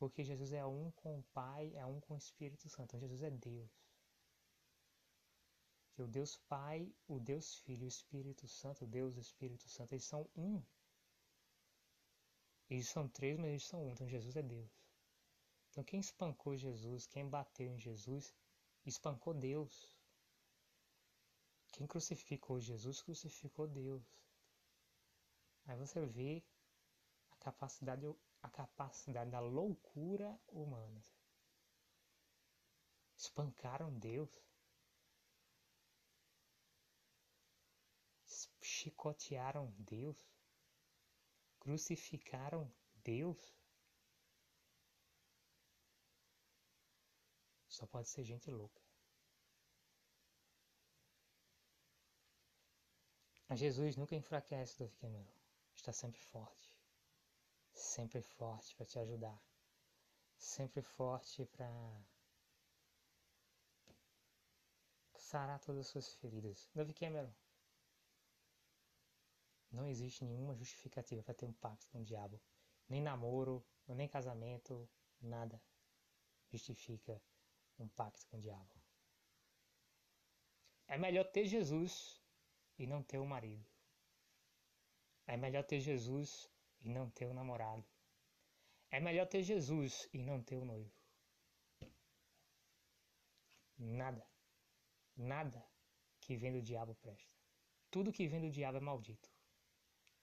porque Jesus é um com o Pai, é um com o Espírito Santo. Então Jesus é Deus. que o Deus Pai, o Deus Filho o Espírito Santo, o Deus e o Espírito Santo, eles são um. Eles são três, mas eles são um. Então Jesus é Deus. Então quem espancou Jesus, quem bateu em Jesus, espancou Deus. Quem crucificou Jesus, crucificou Deus. Aí você vê a capacidade, a capacidade da loucura humana. Espancaram Deus. Chicotearam Deus. Crucificaram Deus. Só pode ser gente louca. Mas Jesus nunca enfraquece, Davi Cameron. Está sempre forte. Sempre forte para te ajudar. Sempre forte para sarar todas as suas feridas. Davi Cameron. Não existe nenhuma justificativa para ter um pacto com o diabo. Nem namoro, nem casamento, nada justifica um pacto com o diabo. É melhor ter Jesus e não ter o marido. É melhor ter Jesus e não ter o namorado. É melhor ter Jesus e não ter o noivo. Nada, nada que vem do diabo presta. Tudo que vem do diabo é maldito.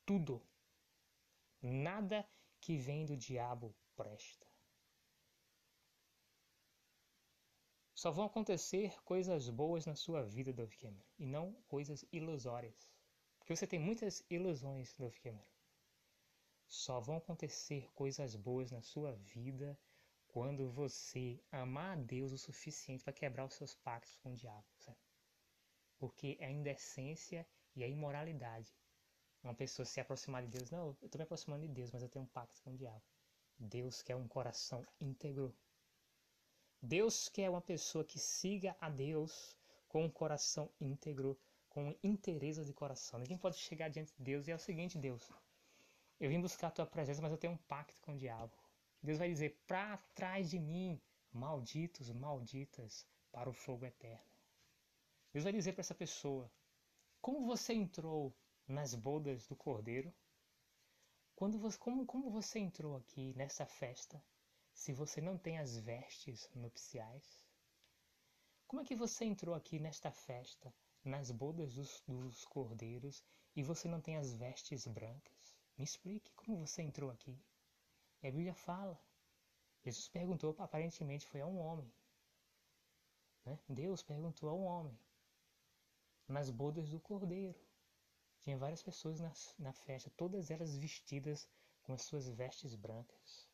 Tudo. Nada que vem do diabo presta. Só vão acontecer coisas boas na sua vida, Dove Cameron, e não coisas ilusórias. Porque você tem muitas ilusões, Dove Cameron. Só vão acontecer coisas boas na sua vida quando você amar a Deus o suficiente para quebrar os seus pactos com o diabo, certo? Porque é a indecência e a imoralidade. Uma pessoa se aproximar de Deus, não, eu estou me aproximando de Deus, mas eu tenho um pacto com o diabo. Deus quer um coração íntegro. Deus quer uma pessoa que siga a Deus com um coração íntegro, com interesse de coração. Ninguém pode chegar diante de Deus e é o seguinte, Deus, eu vim buscar a tua presença, mas eu tenho um pacto com o diabo. Deus vai dizer, para trás de mim, malditos, malditas, para o fogo eterno. Deus vai dizer para essa pessoa, como você entrou nas bodas do Cordeiro? Quando você, como, como você entrou aqui nessa festa se você não tem as vestes nupciais? Como é que você entrou aqui nesta festa, nas bodas dos, dos cordeiros, e você não tem as vestes brancas? Me explique como você entrou aqui. E a Bíblia fala. Jesus perguntou, aparentemente foi a um homem. Né? Deus perguntou a um homem. Nas bodas do cordeiro. Tinha várias pessoas na, na festa, todas elas vestidas com as suas vestes brancas.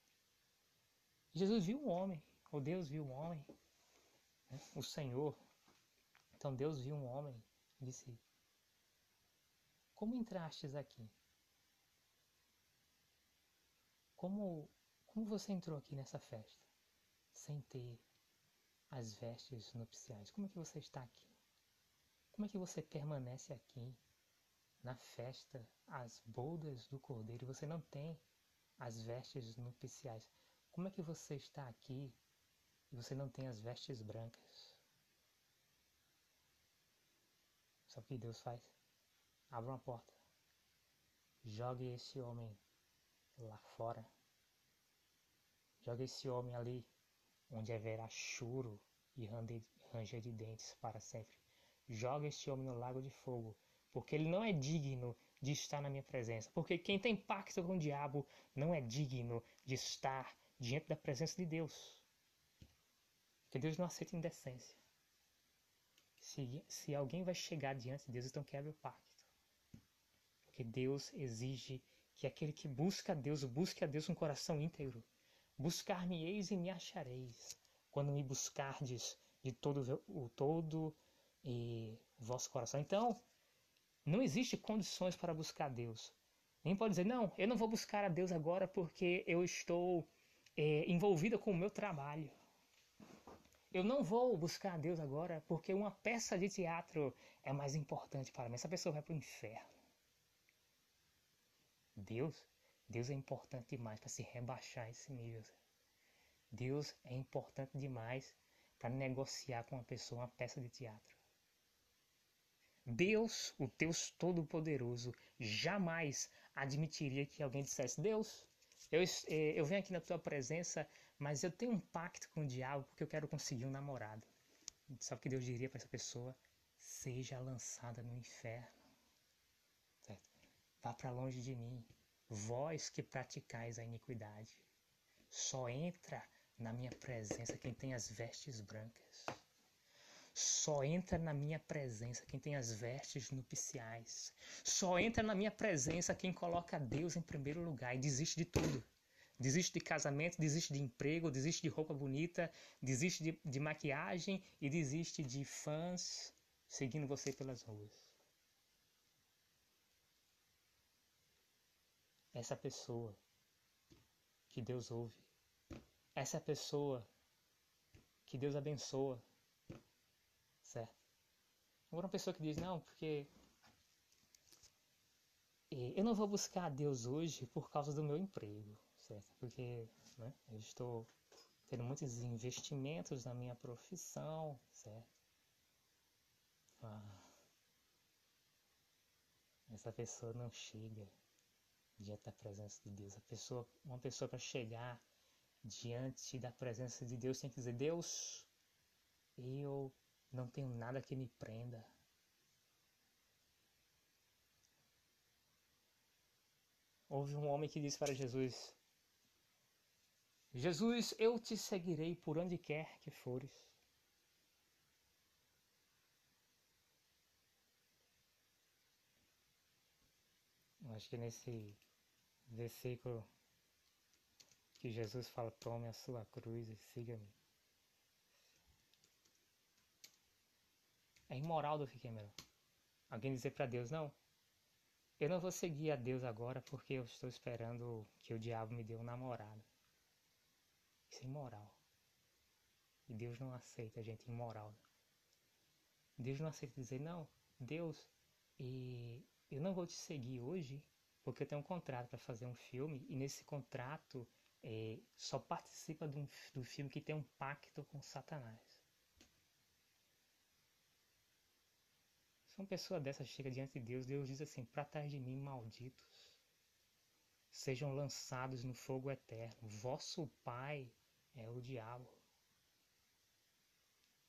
Jesus viu um homem, ou Deus viu um homem, né? o Senhor. Então Deus viu um homem e disse: Como entrastes aqui? Como, como você entrou aqui nessa festa sem ter as vestes nupciais? Como é que você está aqui? Como é que você permanece aqui na festa, as bodas do cordeiro, e você não tem as vestes nupciais? Como é que você está aqui e você não tem as vestes brancas? Sabe o que Deus faz? Abre uma porta. Jogue esse homem lá fora. Jogue esse homem ali, onde haverá choro e ranger de dentes para sempre. Joga este homem no lago de fogo, porque ele não é digno de estar na minha presença. Porque quem tem pacto com o diabo não é digno de estar diante da presença de Deus. Porque Deus não aceita indecência. Se, se alguém vai chegar diante de Deus, então quebra o pacto. Porque Deus exige que aquele que busca a Deus, busque a Deus com um coração íntegro. Buscar-me-eis e me achareis, quando me buscardes de todo o todo e vosso coração. Então, não existe condições para buscar Deus. Nem pode dizer, não, eu não vou buscar a Deus agora porque eu estou é, envolvida com o meu trabalho. Eu não vou buscar a Deus agora porque uma peça de teatro é mais importante para mim. Essa pessoa vai para o inferno. Deus, Deus é importante demais para se rebaixar esse nível. Deus é importante demais para negociar com uma pessoa uma peça de teatro. Deus, o Deus Todo-Poderoso, jamais admitiria que alguém dissesse: Deus, eu, eh, eu venho aqui na tua presença, mas eu tenho um pacto com o diabo porque eu quero conseguir um namorado. Sabe o que Deus diria para essa pessoa? Seja lançada no inferno. Vá para longe de mim, vós que praticais a iniquidade. Só entra na minha presença quem tem as vestes brancas. Só entra na minha presença quem tem as vestes nupciais. Só entra na minha presença quem coloca Deus em primeiro lugar e desiste de tudo. Desiste de casamento, desiste de emprego, desiste de roupa bonita, desiste de, de maquiagem e desiste de fãs seguindo você pelas ruas. Essa pessoa que Deus ouve, essa pessoa que Deus abençoa, certo? Agora uma pessoa que diz, não, porque eh, eu não vou buscar a Deus hoje por causa do meu emprego, certo? Porque né, eu estou tendo muitos investimentos na minha profissão, certo? Ah, essa pessoa não chega diante da presença de Deus. Pessoa, uma pessoa para chegar diante da presença de Deus tem que dizer: Deus, eu não tenho nada que me prenda. Houve um homem que disse para Jesus: Jesus, eu te seguirei por onde quer que fores. Acho que nesse versículo que Jesus fala: Tome a sua cruz e siga-me. É imoral do Cameron. Alguém dizer para Deus: Não, eu não vou seguir a Deus agora porque eu estou esperando que o diabo me dê um namorado. Isso é imoral. E Deus não aceita gente imoral. Deus não aceita dizer: Não, Deus, e eu não vou te seguir hoje porque eu tenho um contrato para fazer um filme e nesse contrato é, só participa do, do filme que tem um pacto com Satanás. Se uma pessoa dessa chega diante de Deus, Deus diz assim: para trás de mim, malditos, sejam lançados no fogo eterno. Vosso pai é o diabo.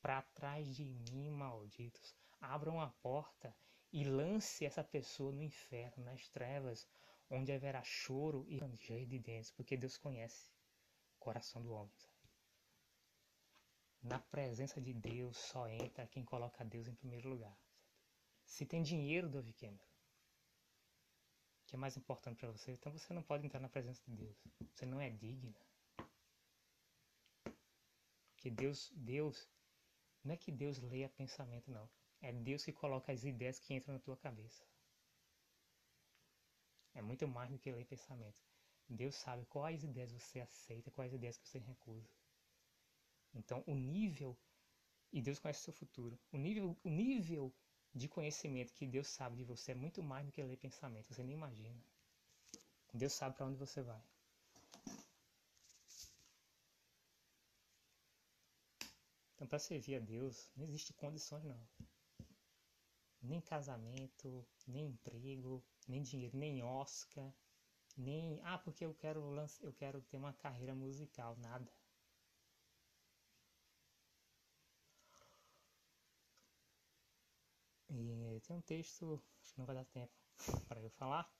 Para trás de mim, malditos, abram a porta e lance essa pessoa no inferno, nas trevas, onde haverá choro e ranger de dentes, porque Deus conhece o coração do homem. Sabe? Na presença de Deus só entra quem coloca Deus em primeiro lugar. Se tem dinheiro, Dove Cameron, que é mais importante para você, então você não pode entrar na presença de Deus. Você não é digna. Porque Deus, Deus, não é que Deus leia pensamento, não. É Deus que coloca as ideias que entram na tua cabeça. É muito mais do que ler pensamento. Deus sabe quais ideias você aceita, quais ideias que você recusa. Então, o nível e Deus conhece o seu futuro. O nível, o nível de conhecimento que Deus sabe de você é muito mais do que ler pensamento. Você nem imagina. Deus sabe para onde você vai. Então, para servir a Deus, não existe condições não nem casamento, nem emprego, nem dinheiro, nem Oscar, nem ah, porque eu quero eu quero ter uma carreira musical, nada. E tem um texto, acho que não vai dar tempo para eu falar,